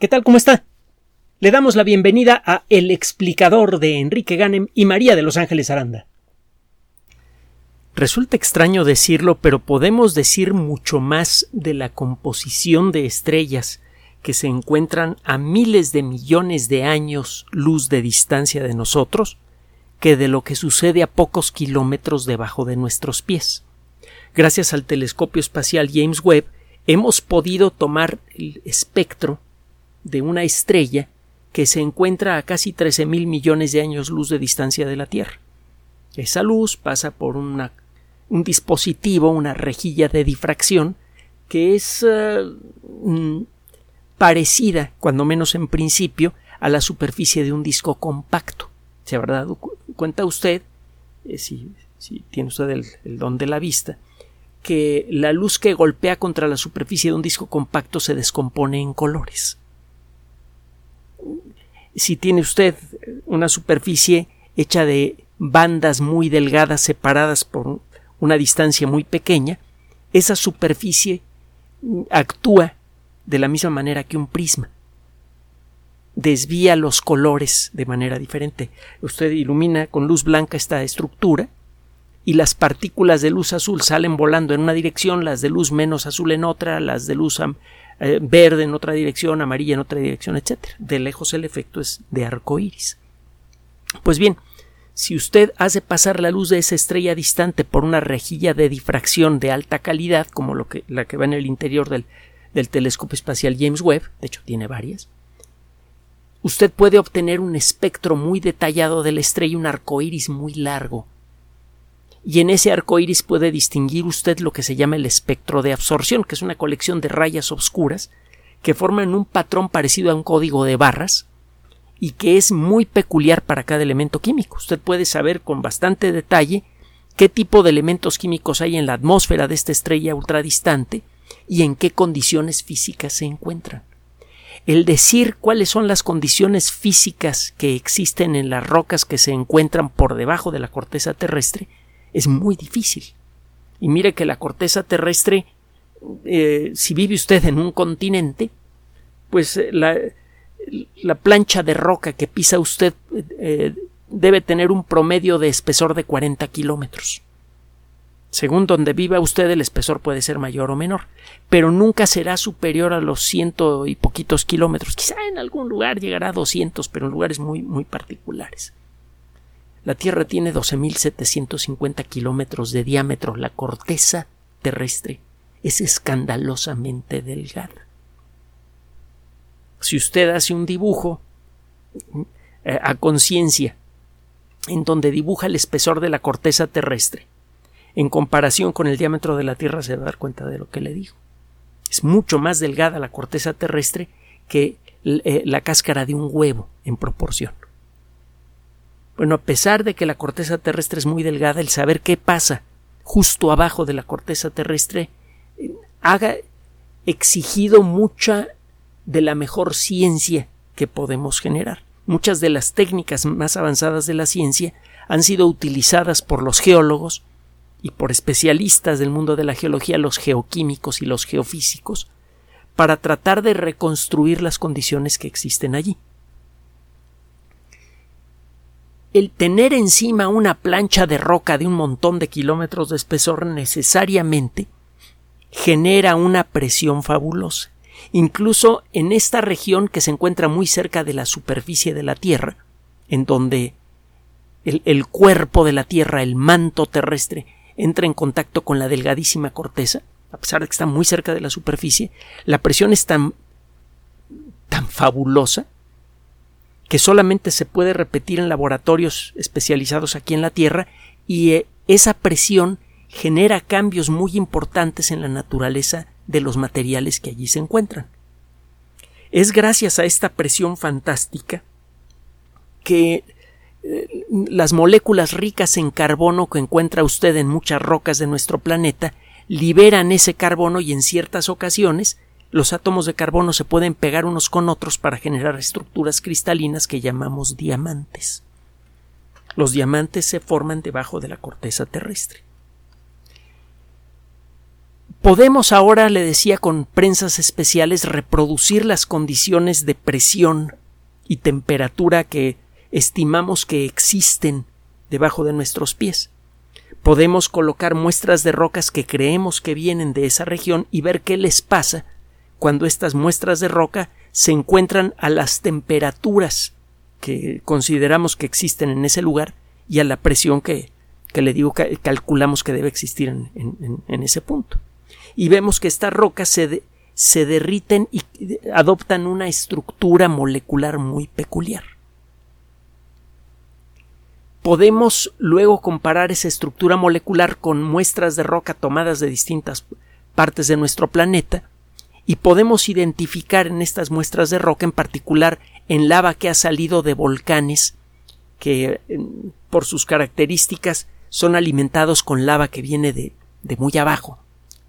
¿Qué tal? ¿Cómo está? Le damos la bienvenida a El explicador de Enrique Ganem y María de Los Ángeles Aranda. Resulta extraño decirlo, pero podemos decir mucho más de la composición de estrellas que se encuentran a miles de millones de años luz de distancia de nosotros que de lo que sucede a pocos kilómetros debajo de nuestros pies. Gracias al telescopio espacial James Webb hemos podido tomar el espectro de una estrella que se encuentra a casi 13 mil millones de años luz de distancia de la Tierra. Esa luz pasa por un dispositivo, una rejilla de difracción, que es eh, mm, parecida, cuando menos en principio, a la superficie de un disco compacto. ¿Se habrá dado cuenta usted, eh, si, tiene usted el don de la vista, que la luz que golpea contra la superficie de un disco compacto se descompone en colores? Si tiene usted una superficie hecha de bandas muy delgadas separadas por una distancia muy pequeña, esa superficie actúa de la misma manera que un prisma. Desvía los colores de manera diferente. Usted ilumina con luz blanca esta estructura y las partículas de luz azul salen volando en una dirección, las de luz menos azul en otra, las de luz eh, verde en otra dirección, amarilla en otra dirección, etc. De lejos el efecto es de arco iris. Pues bien, si usted hace pasar la luz de esa estrella distante por una rejilla de difracción de alta calidad, como lo que, la que va en el interior del, del telescopio espacial James Webb, de hecho tiene varias, usted puede obtener un espectro muy detallado de la estrella, un arco iris muy largo, y en ese arco iris puede distinguir usted lo que se llama el espectro de absorción, que es una colección de rayas oscuras que forman un patrón parecido a un código de barras y que es muy peculiar para cada elemento químico. Usted puede saber con bastante detalle qué tipo de elementos químicos hay en la atmósfera de esta estrella ultradistante y en qué condiciones físicas se encuentran. El decir cuáles son las condiciones físicas que existen en las rocas que se encuentran por debajo de la corteza terrestre es muy difícil. Y mire que la corteza terrestre, eh, si vive usted en un continente, pues eh, la, la plancha de roca que pisa usted eh, debe tener un promedio de espesor de 40 kilómetros. Según donde viva usted, el espesor puede ser mayor o menor, pero nunca será superior a los ciento y poquitos kilómetros. Quizá en algún lugar llegará a 200, pero en lugares muy, muy particulares. La Tierra tiene 12.750 kilómetros de diámetro. La corteza terrestre es escandalosamente delgada. Si usted hace un dibujo eh, a conciencia en donde dibuja el espesor de la corteza terrestre, en comparación con el diámetro de la Tierra se va a dar cuenta de lo que le digo. Es mucho más delgada la corteza terrestre que eh, la cáscara de un huevo en proporción. Bueno, a pesar de que la corteza terrestre es muy delgada, el saber qué pasa justo abajo de la corteza terrestre eh, ha exigido mucha de la mejor ciencia que podemos generar. Muchas de las técnicas más avanzadas de la ciencia han sido utilizadas por los geólogos y por especialistas del mundo de la geología, los geoquímicos y los geofísicos, para tratar de reconstruir las condiciones que existen allí el tener encima una plancha de roca de un montón de kilómetros de espesor necesariamente genera una presión fabulosa. Incluso en esta región que se encuentra muy cerca de la superficie de la Tierra, en donde el, cuerpo de la Tierra, el manto terrestre, entra en contacto con la delgadísima corteza, a pesar de que está muy cerca de la superficie, la presión es tan, tan fabulosa que solamente se puede repetir en laboratorios especializados aquí en la Tierra y eh, esa presión genera cambios muy importantes en la naturaleza de los materiales que allí se encuentran. Es gracias a esta presión fantástica que eh, las moléculas ricas en carbono que encuentra usted en muchas rocas de nuestro planeta liberan ese carbono y en ciertas ocasiones los átomos de carbono se pueden pegar unos con otros para generar estructuras cristalinas que llamamos diamantes. Los diamantes se forman debajo de la corteza terrestre. Podemos ahora, le decía, con prensas especiales reproducir las condiciones de presión y temperatura que estimamos que existen debajo de nuestros pies. Podemos colocar muestras de rocas que creemos que vienen de esa región y ver qué les pasa cuando estas muestras de roca se encuentran a las temperaturas que consideramos que existen en ese lugar y a la presión que, le digo que calculamos que debe existir en, ese punto. Y vemos que estas rocas se, se derriten y adoptan una estructura molecular muy peculiar. Podemos luego comparar esa estructura molecular con muestras de roca tomadas de distintas partes de nuestro planeta y podemos identificar en estas muestras de roca, en particular en lava que ha salido de volcanes que por sus características son alimentados con lava que viene de, de muy abajo,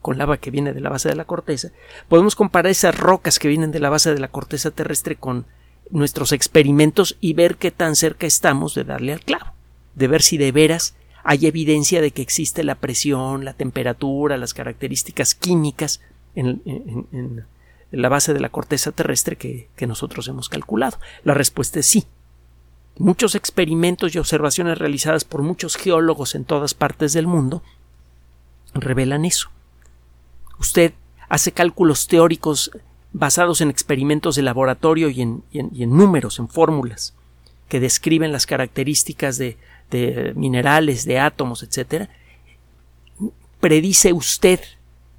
con lava que viene de la base de la corteza, podemos comparar esas rocas que vienen de la base de la corteza terrestre con nuestros experimentos y ver qué tan cerca estamos de darle al clavo, de ver si de veras hay evidencia de que existe la presión, la temperatura, las características químicas en, la base de la corteza terrestre que, nosotros hemos calculado? La respuesta es sí. Muchos experimentos y observaciones realizadas por muchos geólogos en todas partes del mundo revelan eso. Usted hace cálculos teóricos basados en experimentos de laboratorio y en, números, en fórmulas, que describen las características de, de minerales, de átomos, etc. Predice usted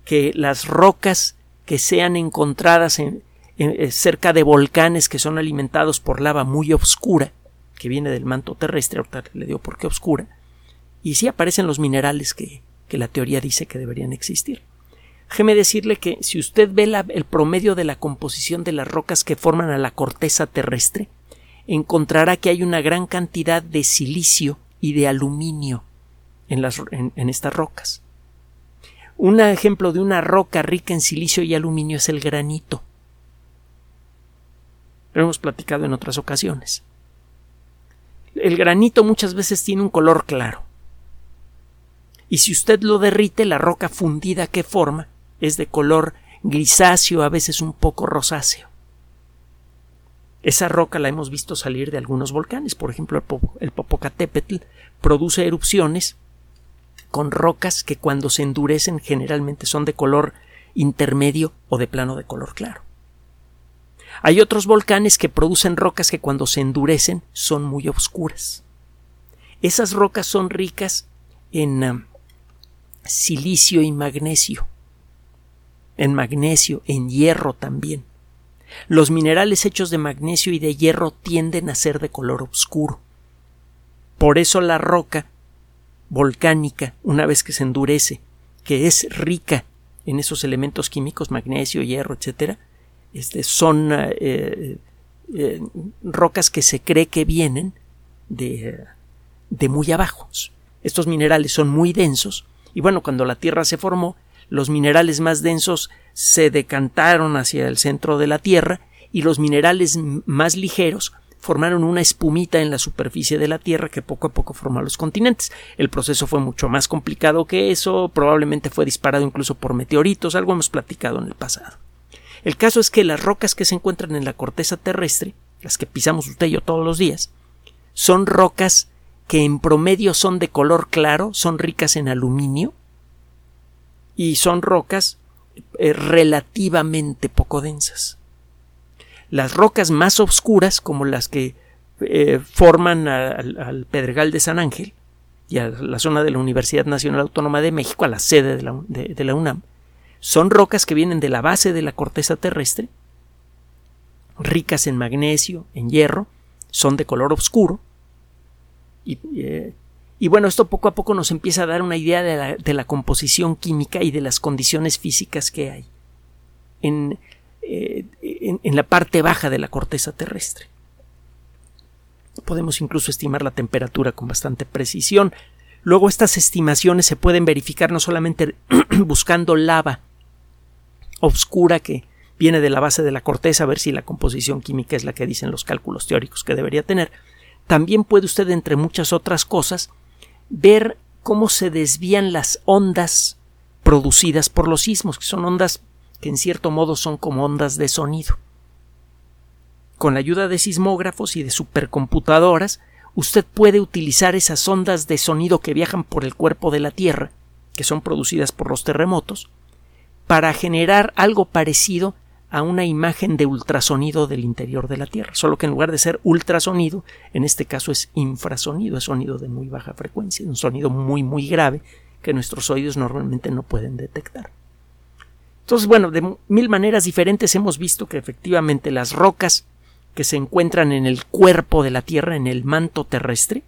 que las rocas que sean encontradas en, eh, cerca de volcanes que son alimentados por lava muy oscura, que viene del manto terrestre, ahorita le digo por qué oscura, y sí aparecen los minerales que, que la teoría dice que deberían existir. Déjeme decirle que si usted ve el promedio de la composición de las rocas que forman a la corteza terrestre, encontrará que hay una gran cantidad de silicio y de aluminio en, las, en estas rocas. Un ejemplo de una roca rica en silicio y aluminio es el granito. Lo hemos platicado en otras ocasiones. El granito muchas veces tiene un color claro. Y si usted lo derrite, la roca fundida que forma es de color grisáceo, a veces un poco rosáceo. Esa roca la hemos visto salir de algunos volcanes, por ejemplo, el Popocatépetl produce erupciones con rocas que cuando se endurecen generalmente son de color intermedio o de plano de color claro. Hay otros volcanes que producen rocas que cuando se endurecen son muy oscuras. Esas rocas son ricas en um, silicio y magnesio, en magnesio, en hierro también. Los minerales hechos de magnesio y de hierro tienden a ser de color oscuro. Por eso la roca volcánica, una vez que se endurece, que es rica en esos elementos químicos, magnesio, hierro, etcétera, este, son eh, eh, rocas que se cree que vienen de, de muy abajo. Estos minerales son muy densos y bueno, cuando la Tierra se formó, los minerales más densos se decantaron hacia el centro de la Tierra y los minerales más ligeros formaron una espumita en la superficie de la Tierra que poco a poco formó los continentes. El proceso fue mucho más complicado que eso, probablemente fue disparado incluso por meteoritos, algo hemos platicado en el pasado. El caso es que las rocas que se encuentran en la corteza terrestre, las que pisamos usted y yo todos los días, son rocas que en promedio son de color claro, son ricas en aluminio y son rocas eh, relativamente poco densas. Las rocas más oscuras, como las que eh, forman al, Pedregal de San Ángel y a la zona de la Universidad Nacional Autónoma de México, a la sede de la, UNAM, son rocas que vienen de la base de la corteza terrestre, ricas en magnesio, en hierro, son de color oscuro, y, eh, y, bueno, esto poco a poco nos empieza a dar una idea de la, de la, composición química y de las condiciones físicas que hay. En, eh, en, la parte baja de la corteza terrestre. Podemos incluso estimar la temperatura con bastante precisión. Luego estas estimaciones se pueden verificar no solamente buscando lava oscura que viene de la base de la corteza, a ver si la composición química es la que dicen los cálculos teóricos que debería tener. También puede usted, entre muchas otras cosas, ver cómo se desvían las ondas producidas por los sismos, que son ondas que en cierto modo son como ondas de sonido. Con la ayuda de sismógrafos y de supercomputadoras, usted puede utilizar esas ondas de sonido que viajan por el cuerpo de la Tierra, que son producidas por los terremotos, para generar algo parecido a una imagen de ultrasonido del interior de la Tierra, solo que en lugar de ser ultrasonido, en este caso es infrasonido, es sonido de muy baja frecuencia, un sonido muy muy grave que nuestros oídos normalmente no pueden detectar. Entonces, bueno, de mil maneras diferentes hemos visto que efectivamente las rocas que se encuentran en el cuerpo de la Tierra, en el manto terrestre,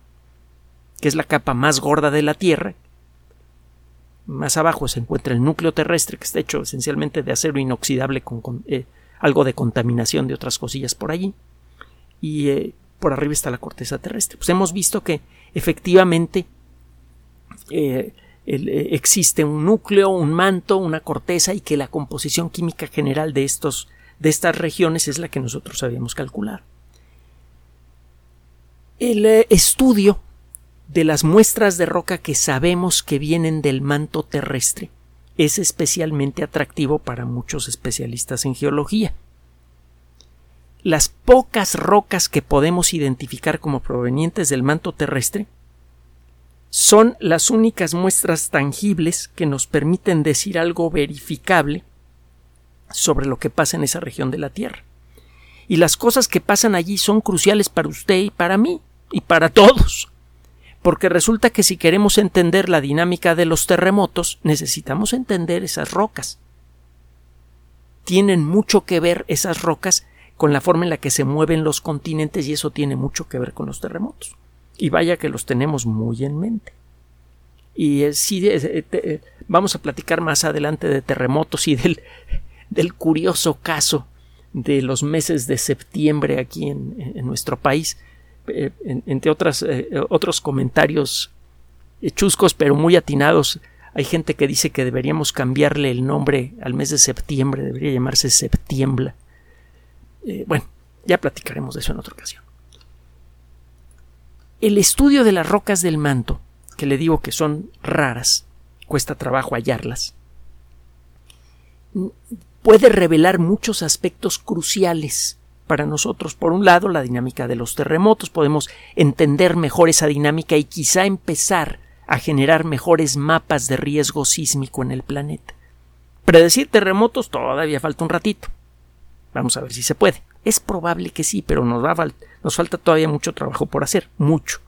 que es la capa más gorda de la Tierra, más abajo se encuentra el núcleo terrestre, que está hecho esencialmente de acero inoxidable con, eh, algo de contaminación de otras cosillas por allí. Y eh, por arriba está la corteza terrestre. Pues hemos visto que efectivamente eh, existe un núcleo, un manto, una corteza y que la composición química general de estos de estas regiones es la que nosotros sabíamos calcular. El estudio de las muestras de roca que sabemos que vienen del manto terrestre es especialmente atractivo para muchos especialistas en geología. Las pocas rocas que podemos identificar como provenientes del manto terrestre son las únicas muestras tangibles que nos permiten decir algo verificable sobre lo que pasa en esa región de la Tierra. Y las cosas que pasan allí son cruciales para usted y para mí y para todos porque resulta que si queremos entender la dinámica de los terremotos, necesitamos entender esas rocas. Tienen mucho que ver esas rocas con la forma en la que se mueven los continentes y eso tiene mucho que ver con los terremotos. Y vaya que los tenemos muy en mente. Y eh, sí, eh, eh, vamos a platicar más adelante de terremotos y del, del curioso caso de los meses de septiembre aquí en nuestro país, entre otros comentarios chuscos pero muy atinados, hay gente que dice que deberíamos cambiarle el nombre al mes de septiembre, debería llamarse septiembre. Bueno, ya platicaremos de eso en otra ocasión. El estudio de las rocas del manto, que le digo que son raras, cuesta trabajo hallarlas, puede revelar muchos aspectos cruciales para nosotros. Por un lado, la dinámica de los terremotos, podemos entender mejor esa dinámica y quizá empezar a generar mejores mapas de riesgo sísmico en el planeta. Predecir terremotos todavía falta un ratito. Vamos a ver si se puede. Es probable que sí, pero nos, falta todavía mucho trabajo por hacer, mucho.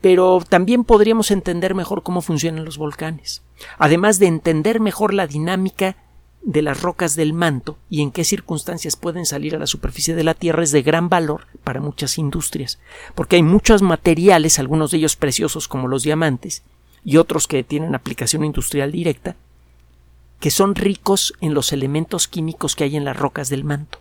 Pero también podríamos entender mejor cómo funcionan los volcanes, además de entender mejor la dinámica de las rocas del manto y en qué circunstancias pueden salir a la superficie de la Tierra es de gran valor para muchas industrias, porque hay muchos materiales, algunos de ellos preciosos como los diamantes, y otros que tienen aplicación industrial directa, que son ricos en los elementos químicos que hay en las rocas del manto.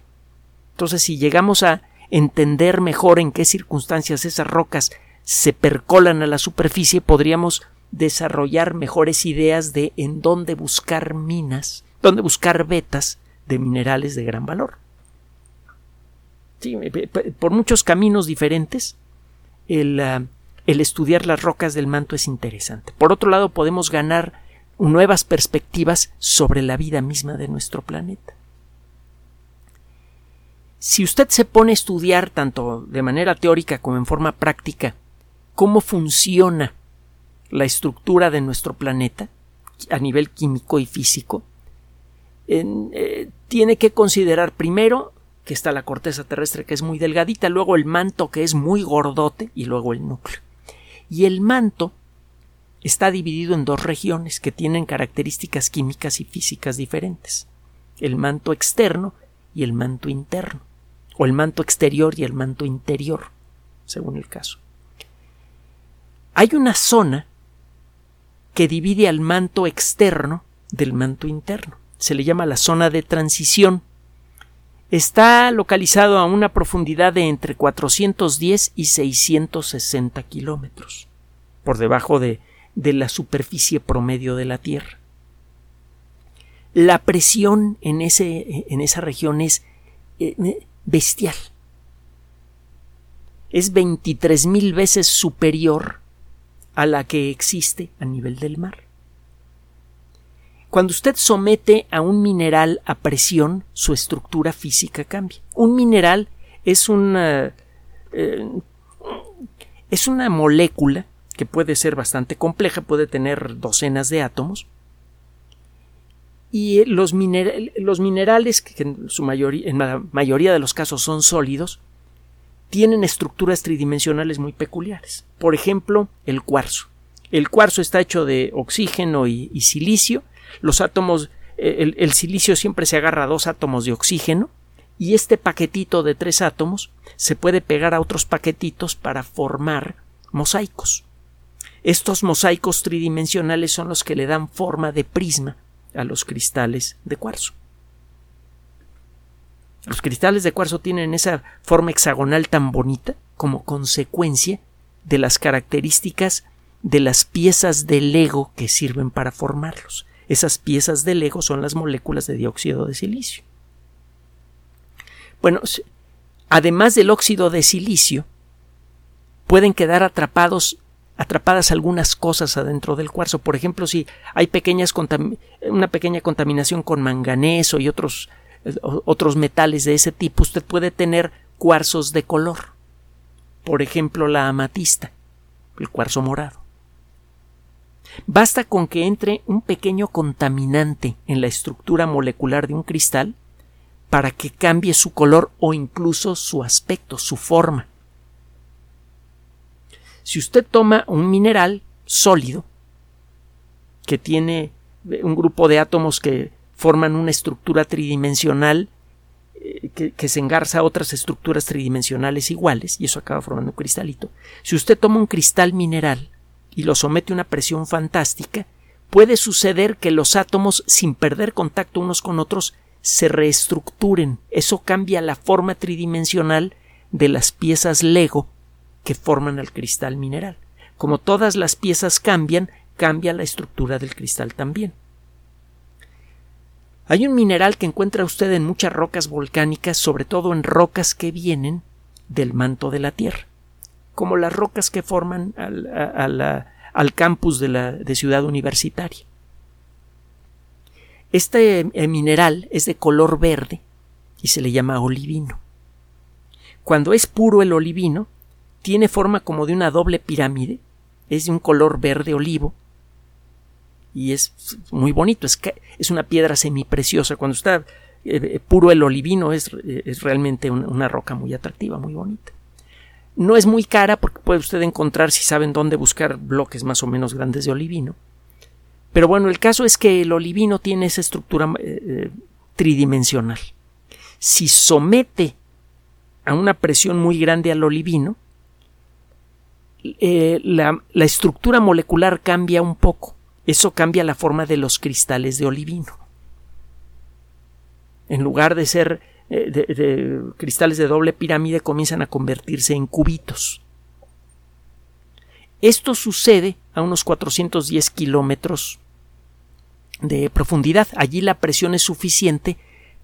Entonces, si llegamos a entender mejor en qué circunstancias esas rocas se percolan a la superficie, podríamos desarrollar mejores ideas de en dónde buscar minas donde buscar vetas de minerales de gran valor. por muchos caminos diferentes, el, ah, el estudiar las rocas del manto es interesante. Por otro lado, podemos ganar nuevas perspectivas sobre la vida misma de nuestro planeta. Si usted se pone a estudiar tanto de manera teórica como en forma práctica cómo funciona la estructura de nuestro planeta a nivel químico y físico, eh, tiene que considerar primero que está la corteza terrestre que es muy delgadita, luego el manto que es muy gordote y luego el núcleo. Y el manto está dividido en dos regiones que tienen características químicas y físicas diferentes. El manto externo y el manto interno, o el manto exterior y el manto interior, según el caso. Hay una zona que divide al manto externo del manto interno se le llama la zona de transición. Está localizado a una profundidad de entre 410 y 660 kilómetros, por debajo de, de la superficie promedio de la Tierra. La presión en, ese, en esa región es eh, bestial. Es 23 mil veces superior a la que existe a nivel del mar. Cuando usted somete a un mineral a presión, su estructura física cambia. Un mineral es una, eh, es una molécula que puede ser bastante compleja, puede tener docenas de átomos, y los, los minerales, que en, su en la mayoría de los casos son sólidos, tienen estructuras tridimensionales muy peculiares. Por ejemplo, el cuarzo. El cuarzo está hecho de oxígeno y, silicio. Los átomos, eh, el, silicio siempre se agarra a dos átomos de oxígeno y este paquetito de tres átomos se puede pegar a otros paquetitos para formar mosaicos. Estos mosaicos tridimensionales son los que le dan forma de prisma a los cristales de cuarzo. Los cristales de cuarzo tienen esa forma hexagonal tan bonita como consecuencia de las características de las piezas de Lego que sirven para formarlos. Esas piezas de Lego son las moléculas de dióxido de silicio. Bueno, además del óxido de silicio, pueden quedar atrapados atrapadas algunas cosas adentro del cuarzo. Por ejemplo, si hay pequeñas una pequeña contaminación con manganeso y otros, otros metales de ese tipo, usted puede tener cuarzos de color. Por ejemplo, la amatista, el cuarzo morado. Basta con que entre un pequeño contaminante en la estructura molecular de un cristal para que cambie su color o incluso su aspecto, su forma. Si usted toma un mineral sólido que tiene un grupo de átomos que forman una estructura tridimensional eh, que, se engarza a otras estructuras tridimensionales iguales y eso acaba formando un cristalito. Si usted toma un cristal mineral y lo somete a una presión fantástica, puede suceder que los átomos, sin perder contacto unos con otros, se reestructuren. Eso cambia la forma tridimensional de las piezas Lego que forman el cristal mineral. Como todas las piezas cambian, cambia la estructura del cristal también. Hay un mineral que encuentra usted en muchas rocas volcánicas, sobre todo en rocas que vienen del manto de la Tierra, como las rocas que forman al, campus de la de ciudad universitaria. Este eh, mineral es de color verde y se le llama olivino. Cuando es puro el olivino, tiene forma como de una doble pirámide, es de un color verde olivo y es muy bonito, es, es una piedra semipreciosa. Cuando está eh, eh, puro el olivino es, es realmente una, roca muy atractiva, muy bonita. No es muy cara porque puede usted encontrar, si saben dónde buscar, bloques más o menos grandes de olivino. Pero bueno, el caso es que el olivino tiene esa estructura eh, tridimensional. Si somete a una presión muy grande al olivino, eh, la, estructura molecular cambia un poco. Eso cambia la forma de los cristales de olivino. En lugar de ser eh, de, cristales de doble pirámide, comienzan a convertirse en cubitos. Esto sucede a unos 410 kilómetros de profundidad. Allí la presión es suficiente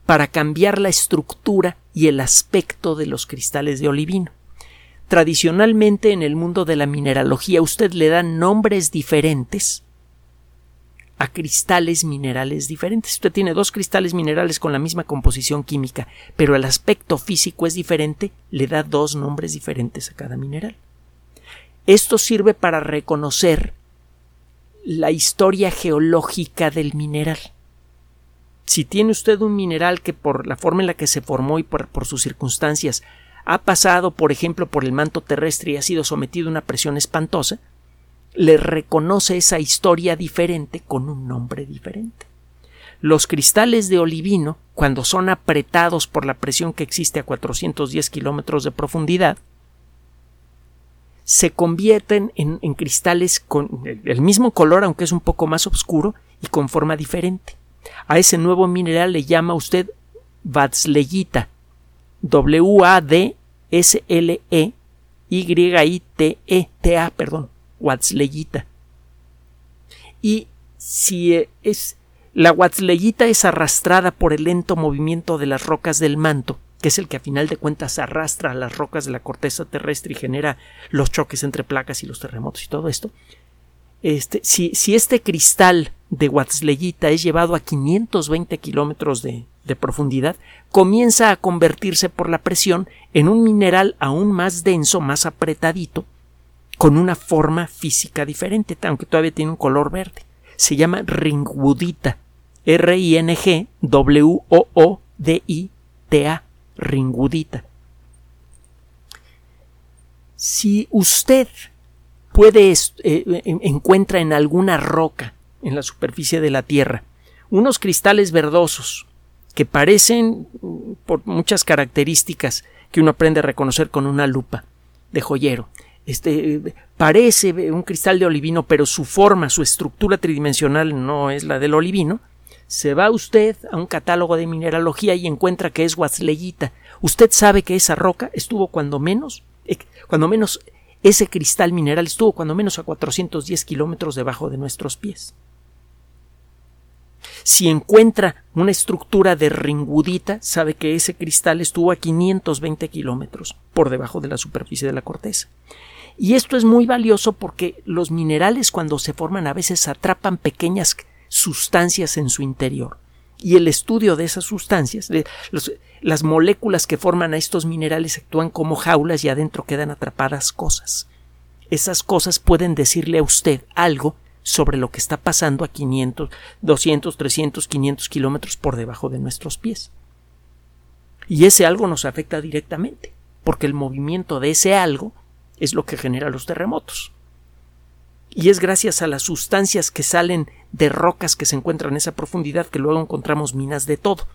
para cambiar la estructura y el aspecto de los cristales de olivino. Tradicionalmente en el mundo de la mineralogía usted le da nombres diferentes a cristales minerales diferentes. Usted tiene dos cristales minerales con la misma composición química, pero el aspecto físico es diferente, le da dos nombres diferentes a cada mineral. Esto sirve para reconocer la historia geológica del mineral. Si tiene usted un mineral que por la forma en la que se formó y por, por sus circunstancias ha pasado, por ejemplo, por el manto terrestre y ha sido sometido a una presión espantosa, le reconoce esa historia diferente con un nombre diferente. Los cristales de olivino, cuando son apretados por la presión que existe a 410 kilómetros de profundidad, se convierten en, cristales con el mismo color, aunque es un poco más oscuro, y con forma diferente. A ese nuevo mineral le llama usted Vatsleyita, W-A-D-S-L-E-Y-I-T-E, perdón, Watsleyita. Y si e, es la Watsleyita es arrastrada por el lento movimiento de las rocas del manto, que es el que a final de cuentas arrastra a las rocas de la corteza terrestre y genera los choques entre placas y los terremotos y todo esto, este, si, este cristal de Watzleyita es llevado a 520 kilómetros de, de profundidad, comienza a convertirse por la presión en un mineral aún más denso, más apretadito, con una forma física diferente, aunque todavía tiene un color verde. Se llama ringwoodita. R-I-N-G-W-O-O-D-I-T-A. Ringwoodita. Si usted puede eh, encuentra en alguna roca en la superficie de la Tierra unos cristales verdosos que parecen por muchas características que uno aprende a reconocer con una lupa de joyero. Este parece un cristal de olivino, pero su forma, su estructura tridimensional no es la del olivino. Se va usted a un catálogo de mineralogía y encuentra que es Watzleyita. Usted sabe que esa roca estuvo cuando menos, eh, cuando menos ese cristal mineral estuvo cuando menos a 410 kilómetros debajo de nuestros pies. Si encuentra una estructura de ringudita, sabe que ese cristal estuvo a 520 kilómetros por debajo de la superficie de la corteza. Y esto es muy valioso porque los minerales cuando se forman a veces atrapan pequeñas sustancias en su interior. Y el estudio de esas sustancias, las moléculas que forman a estos minerales actúan como jaulas y adentro quedan atrapadas cosas. Esas cosas pueden decirle a usted algo sobre lo que está pasando a 500, 200, 300, 500 kilómetros por debajo de nuestros pies. Y ese algo nos afecta directamente, porque el movimiento de ese algo es lo que genera los terremotos. Y es gracias a las sustancias que salen de rocas que se encuentran en esa profundidad que luego encontramos minas de todo.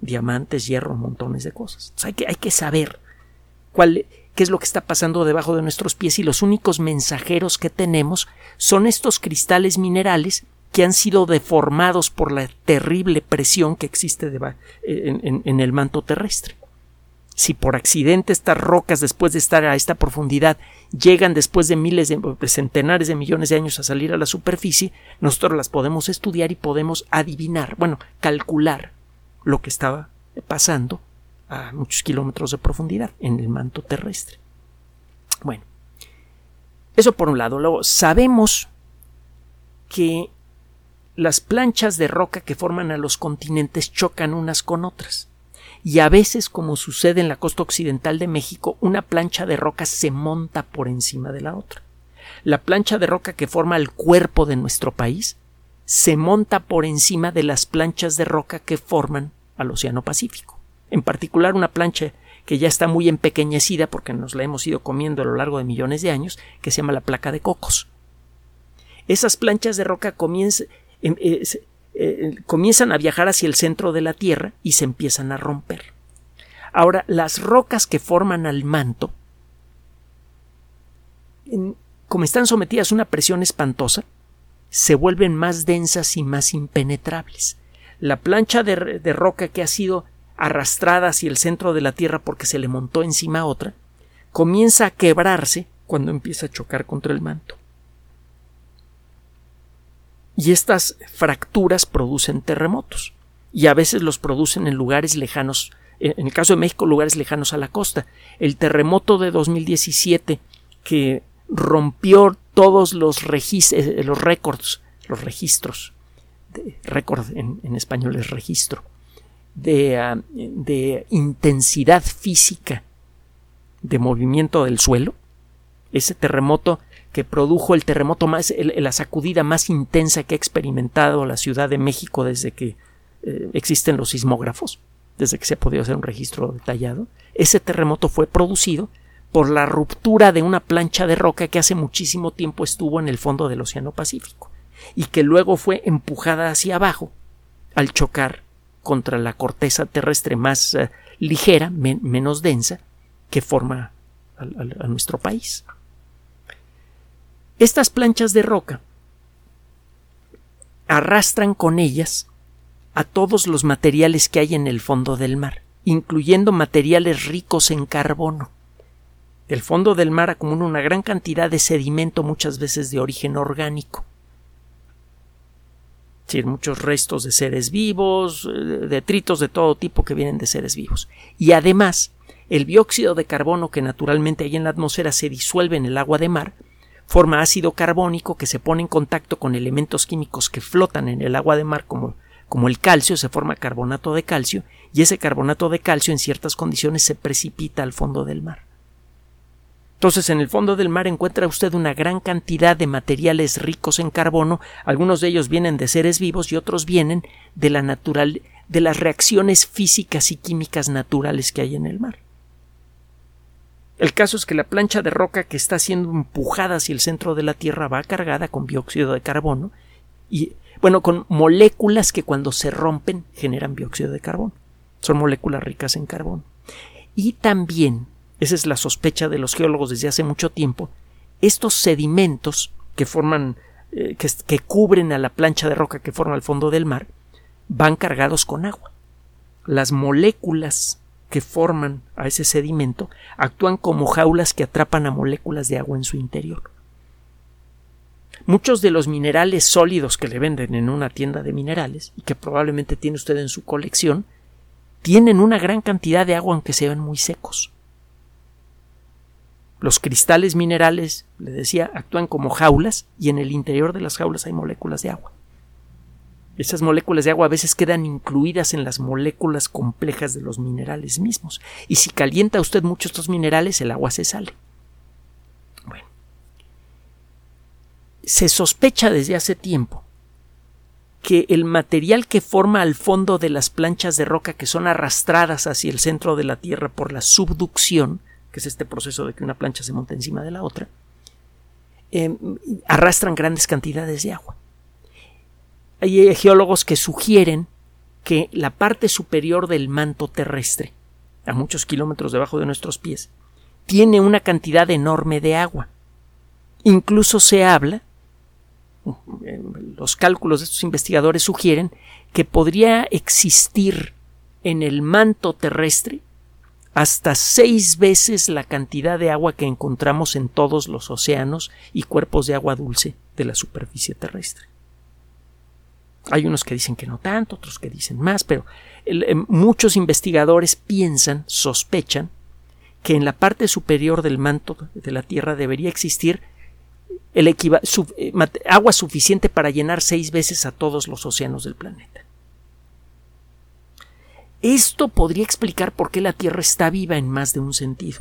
Diamantes, hierro, montones de cosas. hay, que, hay que saber cuál, qué es lo que está pasando debajo de nuestros pies y los únicos mensajeros que tenemos son estos cristales minerales que han sido deformados por la terrible presión que existe en, el manto terrestre. Si por accidente estas rocas, después de estar a esta profundidad, llegan después de miles de centenares de millones de años a salir a la superficie, nosotros las podemos estudiar y podemos adivinar, bueno, calcular lo que estaba pasando a muchos kilómetros de profundidad en el manto terrestre. Bueno, eso por un lado. Luego, sabemos que las planchas de roca que forman a los continentes chocan unas con otras. Y a veces, como sucede en la costa occidental de México, una plancha de roca se monta por encima de la otra. La plancha de roca que forma el cuerpo de nuestro país se monta por encima de las planchas de roca que forman al Océano Pacífico en particular una plancha que ya está muy empequeñecida porque nos la hemos ido comiendo a lo largo de millones de años, que se llama la placa de cocos. Esas planchas de roca em, eh, comienzan a viajar hacia el centro de la Tierra y se empiezan a romper. Ahora, las rocas que forman al manto, como están sometidas a una presión espantosa, se vuelven más densas y más impenetrables. La plancha de roca que ha sido arrastrada hacia el centro de la Tierra porque se le montó encima otra, comienza a quebrarse cuando empieza a chocar contra el manto. Y estas fracturas producen terremotos, y a veces los producen en lugares lejanos, en el caso de México, lugares lejanos a la costa. El terremoto de 2017 que rompió todos los, eh, los récords, los registros, récord en, español es registro, Ah, de, intensidad física de movimiento del suelo, ese terremoto que produjo el terremoto más, la sacudida más intensa que ha experimentado la Ciudad de México desde que eh, existen los sismógrafos, desde que se ha podido hacer un registro detallado, ese terremoto fue producido por la ruptura de una plancha de roca que hace muchísimo tiempo estuvo en el fondo del Océano Pacífico y que luego fue empujada hacia abajo al chocar contra la corteza terrestre más eh, ligera, menos densa, que forma a, nuestro país. Estas planchas de roca arrastran con ellas a todos los materiales que hay en el fondo del mar, incluyendo materiales ricos en carbono. El fondo del mar acumula una gran cantidad de sedimento muchas veces de origen orgánico decir, muchos restos de seres vivos, eh, detritos de todo tipo que vienen de seres vivos. Y además, el dióxido de carbono que naturalmente hay en la atmósfera se disuelve en el agua de mar forma ácido carbónico que se pone en contacto con elementos químicos que flotan en el agua de mar como, como el calcio, se forma carbonato de calcio y ese carbonato de calcio en ciertas condiciones se precipita al fondo del mar. Entonces, en el fondo del mar encuentra usted una gran cantidad de materiales ricos en carbono, algunos de ellos vienen de seres vivos y otros vienen de la natural de las reacciones físicas y químicas naturales que hay en el mar. El caso es que la plancha de roca que está siendo empujada hacia el centro de la Tierra va cargada con dióxido de carbono y, bueno, con moléculas que cuando se rompen generan dióxido de carbono. Son moléculas ricas en carbono. Y también, esa es la sospecha de los geólogos desde hace mucho tiempo, estos sedimentos que forman, eh, que, que cubren a la plancha de roca que forma el fondo del mar, van cargados con agua. Las moléculas que forman a ese sedimento actúan como jaulas que atrapan a moléculas de agua en su interior. Muchos de los minerales sólidos que le venden en una tienda de minerales y que probablemente tiene usted en su colección tienen una gran cantidad de agua aunque sean muy secos. Los cristales minerales, le decía, actúan como jaulas y en el interior de las jaulas hay moléculas de agua. Esas moléculas de agua a veces quedan incluidas en las moléculas complejas de los minerales mismos. Y si calienta usted mucho estos minerales, el agua se sale. Bueno. Se sospecha desde hace tiempo que el material que forma al fondo de las planchas de roca que son arrastradas hacia el centro de la Tierra por la subducción, que es este proceso de que una plancha se monta encima de la otra, eh, arrastran grandes cantidades de agua hay geólogos que sugieren que la parte superior del manto terrestre, a muchos kilómetros debajo de nuestros pies, tiene una cantidad enorme de agua. Incluso se habla, los cálculos de estos investigadores sugieren que podría existir en el manto terrestre hasta seis veces la cantidad de agua que encontramos en todos los océanos y cuerpos de agua dulce de la superficie terrestre. Hay unos que dicen que no tanto, otros que dicen más, pero em, muchos investigadores piensan, sospechan, que en la parte superior del manto de la Tierra debería existir eh, agua suficiente para llenar seis veces a todos los océanos del planeta. Esto podría explicar por qué la Tierra está viva en más de un sentido.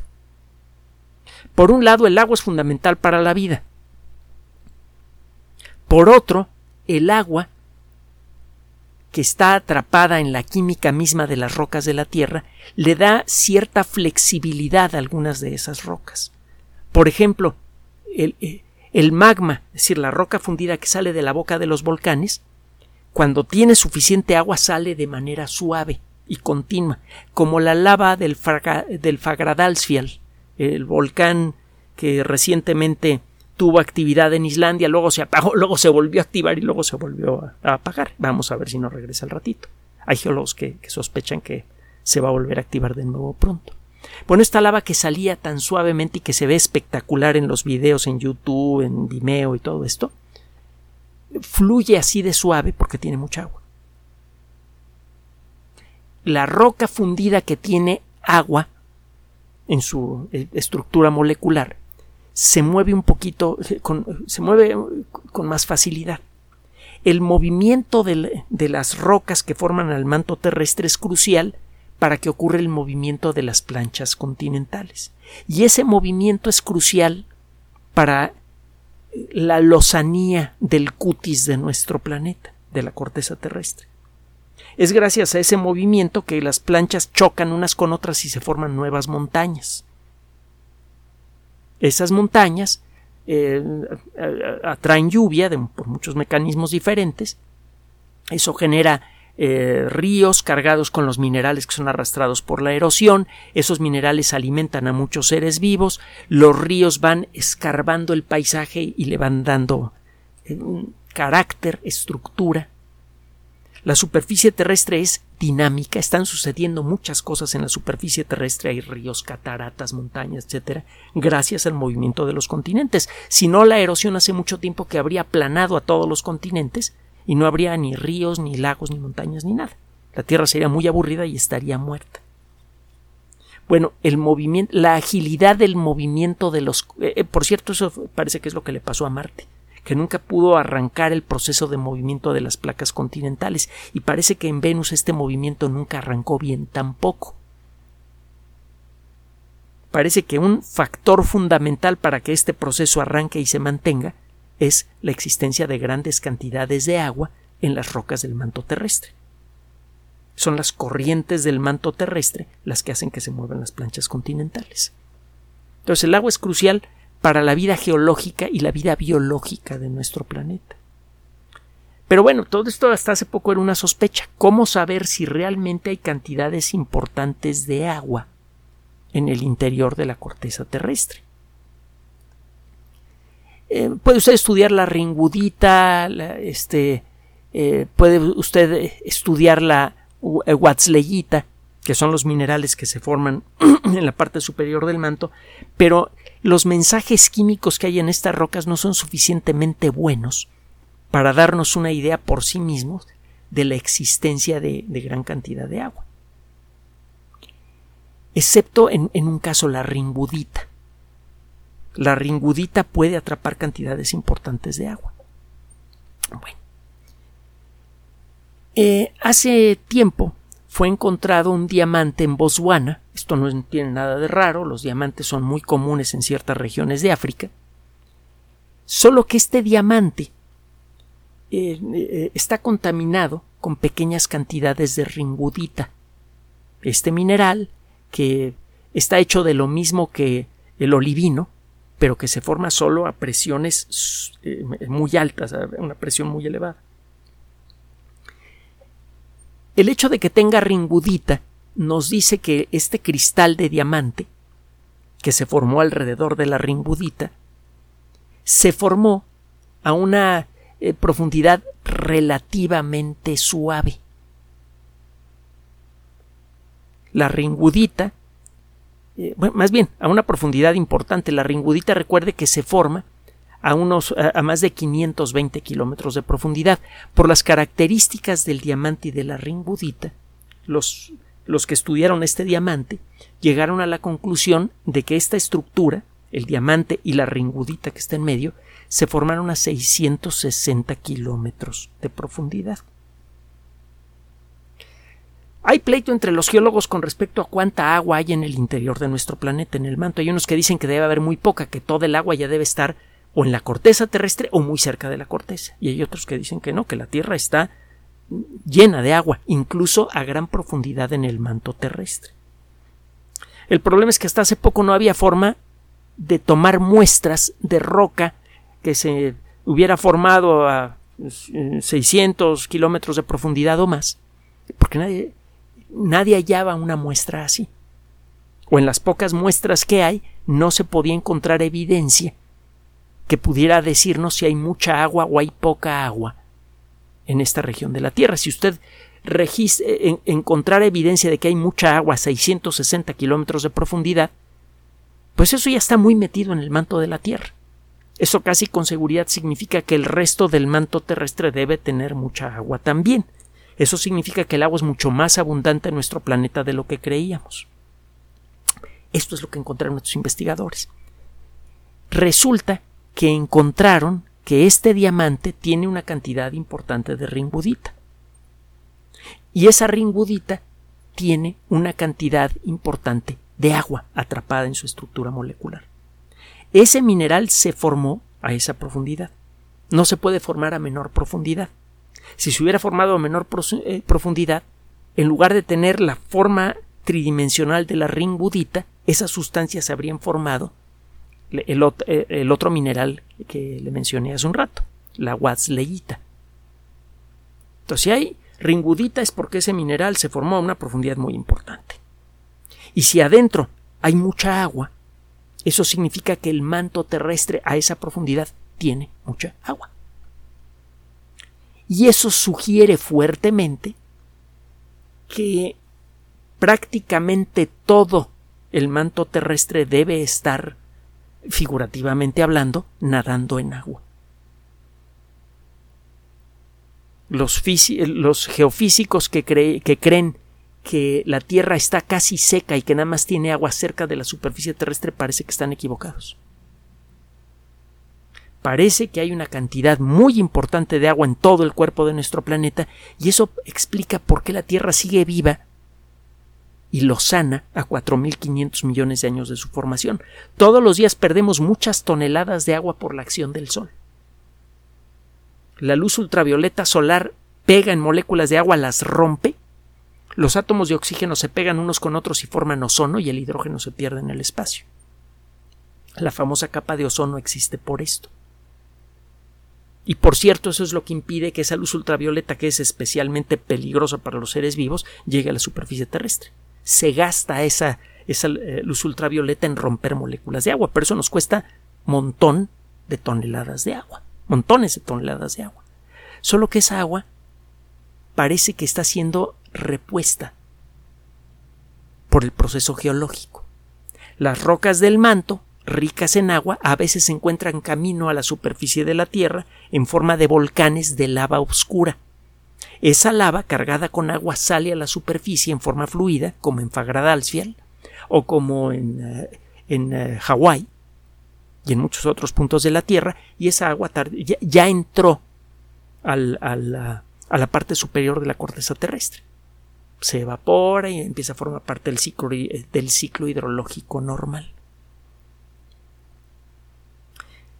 Por un lado, el agua es fundamental para la vida. Por otro, el agua que está atrapada en la química misma de las rocas de la Tierra, le da cierta flexibilidad a algunas de esas rocas. Por ejemplo, el, eh, magma, es decir, la roca fundida que sale de la boca de los volcanes, cuando tiene suficiente agua sale de manera suave y continua, como la lava del, Fagradalsfjall, el volcán que recientemente tuvo actividad en Islandia, luego se apagó, luego se volvió a activar y luego se volvió a, apagar. Vamos a ver si no regresa al ratito. Hay geólogos que, sospechan que se va a volver a activar de nuevo pronto. Bueno, esta lava que salía tan suavemente y que se ve espectacular en los videos en YouTube, en Vimeo y todo esto, fluye así de suave porque tiene mucha agua. La roca fundida que tiene agua en su eh, estructura molecular se mueve un poquito, se mueve con más facilidad. El movimiento de, las rocas que forman el manto terrestre es crucial para que ocurra el movimiento de las planchas continentales. Y ese movimiento es crucial para la lozanía del cutis de nuestro planeta, de la corteza terrestre. Es gracias a ese movimiento que las planchas chocan unas con otras y se forman nuevas montañas. Esas montañas eh, atraen lluvia por muchos mecanismos diferentes. Eso genera eh, ríos cargados con los minerales que son arrastrados por la erosión. Esos minerales alimentan a muchos seres vivos. Los ríos van escarbando el paisaje y le van dando eh, carácter, estructura. La superficie terrestre es dinámica, están sucediendo muchas cosas en la superficie terrestre, hay ríos, cataratas, montañas, etcétera, gracias al movimiento de los continentes. Si no, la erosión hace mucho tiempo que habría aplanado a todos los continentes y no habría ni ríos, ni lagos, ni montañas, ni nada. La Tierra sería muy aburrida y estaría muerta. Bueno, el movimiento, la agilidad del movimiento de los. Eh, eh, por cierto, eso parece que es lo que le pasó a Marte, que nunca pudo arrancar el proceso de movimiento de las placas continentales, y parece que en Venus este movimiento nunca arrancó bien tampoco. Parece que un factor fundamental para que este proceso arranque y se mantenga es la existencia de grandes cantidades de agua en las rocas del manto terrestre. Son las corrientes del manto terrestre las que hacen que se muevan las planchas continentales. Entonces el agua es crucial para la vida geológica y la vida biológica de nuestro planeta. Pero bueno, todo esto hasta hace poco era una sospecha. ¿Cómo saber si realmente hay cantidades importantes de agua en el interior de la corteza terrestre? Eh, puede usted estudiar la ringudita, este, eh, puede usted estudiar la Watzleyita, eh, que son los minerales que se forman en la parte superior del manto, pero los mensajes químicos que hay en estas rocas no son suficientemente buenos para darnos una idea por sí mismos de la existencia de, gran cantidad de agua. Excepto en, un caso la ringudita. La ringudita puede atrapar cantidades importantes de agua. Bueno. Eh, hace tiempo fue encontrado un diamante en Botswana. Esto no tiene nada de raro, los diamantes son muy comunes en ciertas regiones de África. Solo que este diamante eh, eh, está contaminado con pequeñas cantidades de ringudita. Este mineral, que está hecho de lo mismo que el olivino, pero que se forma solo a presiones muy altas, una presión muy elevada. El hecho de que tenga ringudita nos dice que este cristal de diamante, que se formó alrededor de la ringudita, se formó a una eh, profundidad relativamente suave. La ringudita, eh, más bien, a una profundidad importante. La ringudita recuerde que se forma a, unos, a, más de 520 kilómetros de profundidad. Por las características del diamante y de la ringudita, los, los que estudiaron este diamante llegaron a la conclusión de que esta estructura, el diamante y la ringudita que está en medio, se formaron a 660 kilómetros de profundidad. Hay pleito entre los geólogos con respecto a cuánta agua hay en el interior de nuestro planeta, en el manto. Hay unos que dicen que debe haber muy poca, que todo el agua ya debe estar o en la corteza terrestre o muy cerca de la corteza. Y hay otros que dicen que no, que la Tierra está llena de agua, incluso a gran profundidad en el manto terrestre. El problema es que hasta hace poco no había forma de tomar muestras de roca que se hubiera formado a 600 kilómetros de profundidad o más, porque nadie, nadie hallaba una muestra así. O en las pocas muestras que hay, no se podía encontrar evidencia que pudiera decirnos si hay mucha agua o hay poca agua en esta región de la Tierra. Si usted en, encontrar evidencia de que hay mucha agua a 660 kilómetros de profundidad, pues eso ya está muy metido en el manto de la Tierra. Eso casi con seguridad significa que el resto del manto terrestre debe tener mucha agua también. Eso significa que el agua es mucho más abundante en nuestro planeta de lo que creíamos. Esto es lo que encontraron nuestros investigadores. Resulta que encontraron que este diamante tiene una cantidad importante de ringudita. Y esa ringudita tiene una cantidad importante de agua atrapada en su estructura molecular. Ese mineral se formó a esa profundidad. No se puede formar a menor profundidad. Si se hubiera formado a menor eh, profundidad, en lugar de tener la forma tridimensional de la ringudita, esas sustancias se habrían formado eh, el, otro mineral que le mencioné hace un rato, la Watzleyita. Entonces, si hay ringudita es porque ese mineral se formó a una profundidad muy importante. Y si adentro hay mucha agua, eso significa que el manto terrestre a esa profundidad tiene mucha agua. Y eso sugiere fuertemente que prácticamente todo el manto terrestre debe estar figurativamente hablando, nadando en agua. Los, los geofísicos que, que creen que la Tierra está casi seca y que nada más tiene agua cerca de la superficie terrestre, parece que están equivocados. Parece que hay una cantidad muy importante de agua en todo el cuerpo de nuestro planeta y eso explica por qué la Tierra sigue viva y lo sana a 4.500 millones de años de su formación. Todos los días perdemos muchas toneladas de agua por la acción del Sol. La luz ultravioleta solar pega en moléculas de agua, las rompe, los átomos de oxígeno se pegan unos con otros y forman ozono y el hidrógeno se pierde en el espacio. La famosa capa de ozono existe por esto. Y por cierto, eso es lo que impide que esa luz ultravioleta, que es especialmente peligrosa para los seres vivos, llegue a la superficie terrestre. Se gasta esa, esa eh, luz ultravioleta en romper moléculas de agua, pero eso nos cuesta montón de toneladas de agua, montones de toneladas de agua. Solo que esa agua parece que está siendo repuesta por el proceso geológico. Las rocas del manto ricas en agua, a veces se encuentran camino a la superficie de la Tierra en forma de volcanes de lava oscura. Esa lava cargada con agua sale a la superficie en forma fluida, como en Fagradalsfjall o como en, eh, en uh, Hawái y en muchos otros puntos de la Tierra, y esa agua ya, ya, entró al, al, a la parte superior de la corteza terrestre. Se evapora y empieza a formar parte del ciclo, del ciclo hidrológico normal.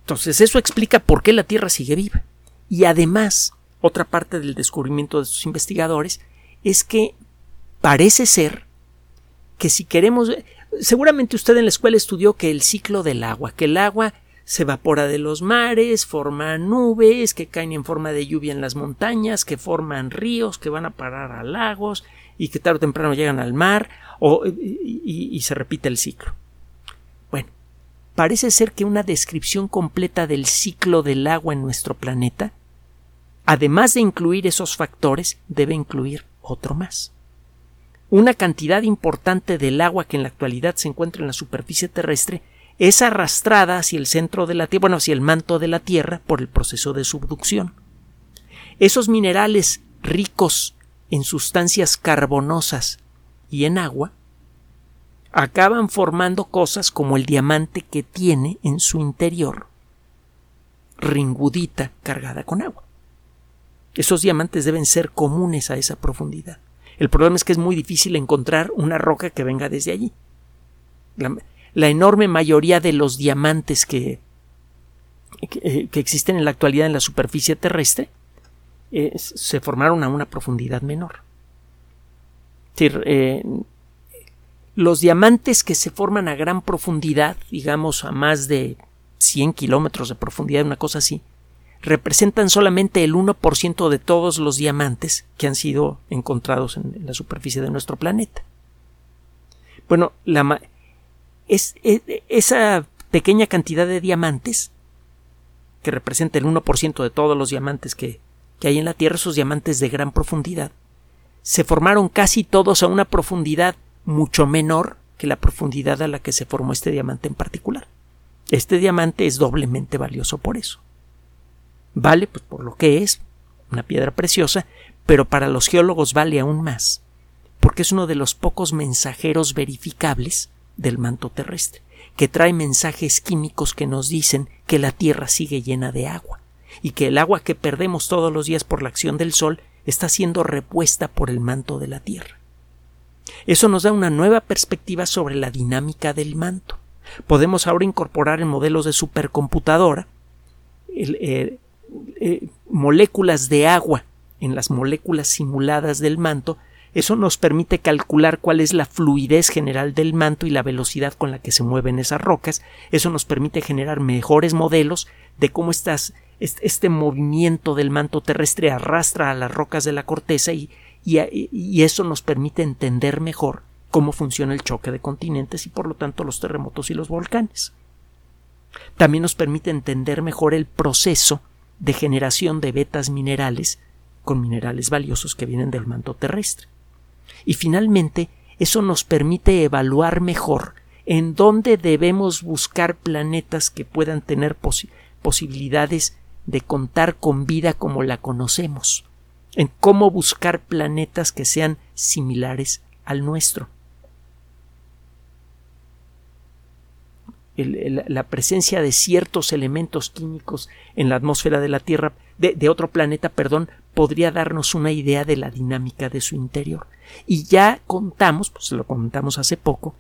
Entonces eso explica por qué la Tierra sigue viva. Y además, otra parte del descubrimiento de estos investigadores es que parece ser que si queremos... Seguramente usted en la escuela estudió que el ciclo del agua, que el agua se evapora de los mares, forma nubes que caen en forma de lluvia en las montañas, que forman ríos, que van a parar a lagos y que tarde o temprano llegan al mar o, y se repite el ciclo. Parece ser que una descripción completa del ciclo del agua en nuestro planeta, además de incluir esos factores, debe incluir otro más. Una cantidad importante del agua que en la actualidad se encuentra en la superficie terrestre es arrastrada hacia el centro de la Tierra, bueno, hacia el manto de la Tierra por el proceso de subducción. Esos minerales ricos en sustancias carbonosas y en agua acaban formando cosas como el diamante que tiene en su interior ringudita cargada con agua. Esos diamantes deben ser comunes a esa profundidad. El problema es que es muy difícil encontrar una roca que venga desde allí. La, enorme mayoría de los diamantes que, que, existen en la actualidad en la superficie terrestre eh, se formaron a una profundidad menor. Es decir, eh, los diamantes que se forman a gran profundidad, digamos a más de 100 kilómetros de profundidad, una cosa así, representan solamente el 1% de todos los diamantes que han sido encontrados en la superficie de nuestro planeta. Bueno, la, es, e, esa pequeña cantidad de diamantes, que representa el 1% de todos los diamantes que, que hay en la Tierra, esos diamantes de gran profundidad, se formaron casi todos a una profundidad mucho menor que la profundidad a la que se formó este diamante en particular. Este diamante es doblemente valioso por eso. Vale, pues por lo que es, una piedra preciosa, pero para los geólogos vale aún más, porque es uno de los pocos mensajeros verificables del manto terrestre, que trae mensajes químicos que nos dicen que la Tierra sigue llena de agua, y que el agua que perdemos todos los días por la acción del Sol está siendo repuesta por el manto de la Tierra. Eso nos da una nueva perspectiva sobre la dinámica del manto. Podemos ahora incorporar en modelos de supercomputadora eh, eh, moléculas de agua en las moléculas simuladas del manto. Eso nos permite calcular cuál es la fluidez general del manto y la velocidad con la que se mueven esas rocas. Eso nos permite generar mejores modelos de cómo este movimiento del manto terrestre arrastra a las rocas de la corteza y, y, eso nos permite entender mejor cómo funciona el choque de continentes y por lo tanto los terremotos y los volcanes. También nos permite entender mejor el proceso de generación de vetas minerales con minerales valiosos que vienen del manto terrestre. Y finalmente, eso nos permite evaluar mejor en dónde debemos buscar planetas que puedan tener posibilidades de contar con vida como la conocemos en cómo buscar planetas que sean similares al nuestro. La presencia de ciertos elementos químicos en la atmósfera de la Tierra, de, otro planeta, perdón, podría darnos una idea de la dinámica de su interior. Y ya contamos, pues lo contamos hace poco,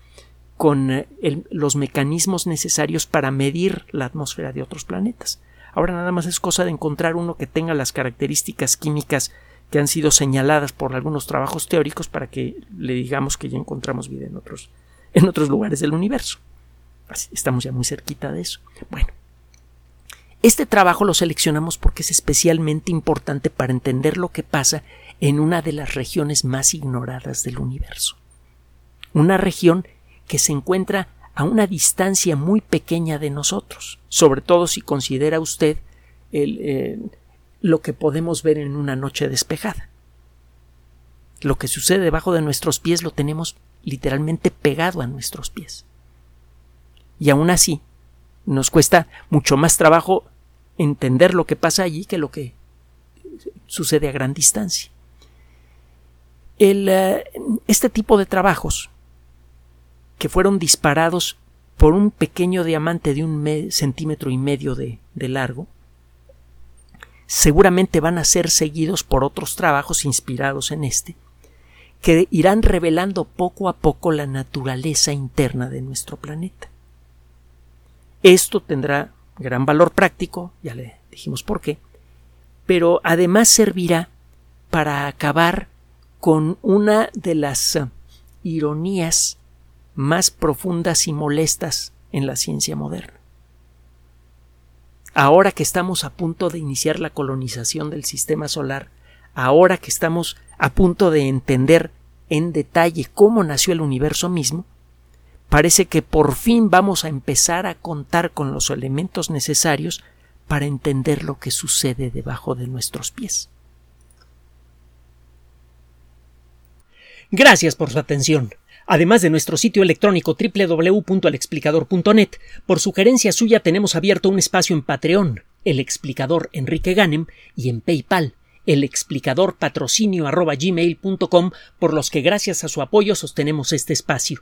con eh, los mecanismos necesarios para medir la atmósfera de otros planetas. Ahora nada más es cosa de encontrar uno que tenga las características químicas que han sido señaladas por algunos trabajos teóricos para que le digamos que ya encontramos vida en otros, en otros lugares del universo. Estamos ya muy cerquita de eso. Bueno, este trabajo lo seleccionamos porque es especialmente importante para entender lo que pasa en una de las regiones más ignoradas del universo. Una región que se encuentra a una distancia muy pequeña de nosotros, sobre todo si considera usted eh, lo que podemos ver en una noche despejada. Lo que sucede debajo de nuestros pies lo tenemos literalmente pegado a nuestros pies y aún así nos cuesta mucho más trabajo entender lo que pasa allí que lo que sucede a gran distancia. Eh, este tipo de trabajos que fueron disparados por un pequeño diamante de un centímetro y medio de, de largo, seguramente van a ser seguidos por otros trabajos inspirados en este, que irán revelando poco a poco la naturaleza interna de nuestro planeta. Esto tendrá gran valor práctico, ya le dijimos por qué, pero además servirá para acabar con una de las eh, ironías más profundas y molestas en la ciencia moderna. Ahora que estamos a punto de iniciar la colonización del sistema solar, ahora que estamos a punto de entender en detalle cómo nació el universo mismo, parece que por fin vamos a empezar a contar con los elementos necesarios para entender lo que sucede debajo de nuestros pies. Gracias por su atención. Además de nuestro sitio electrónico www.alexplicador.net, por sugerencia suya tenemos abierto un espacio en Patreon, el explicador Enrique Ganem, y en PayPal, el explicador patrocinio por los que gracias a su apoyo sostenemos este espacio.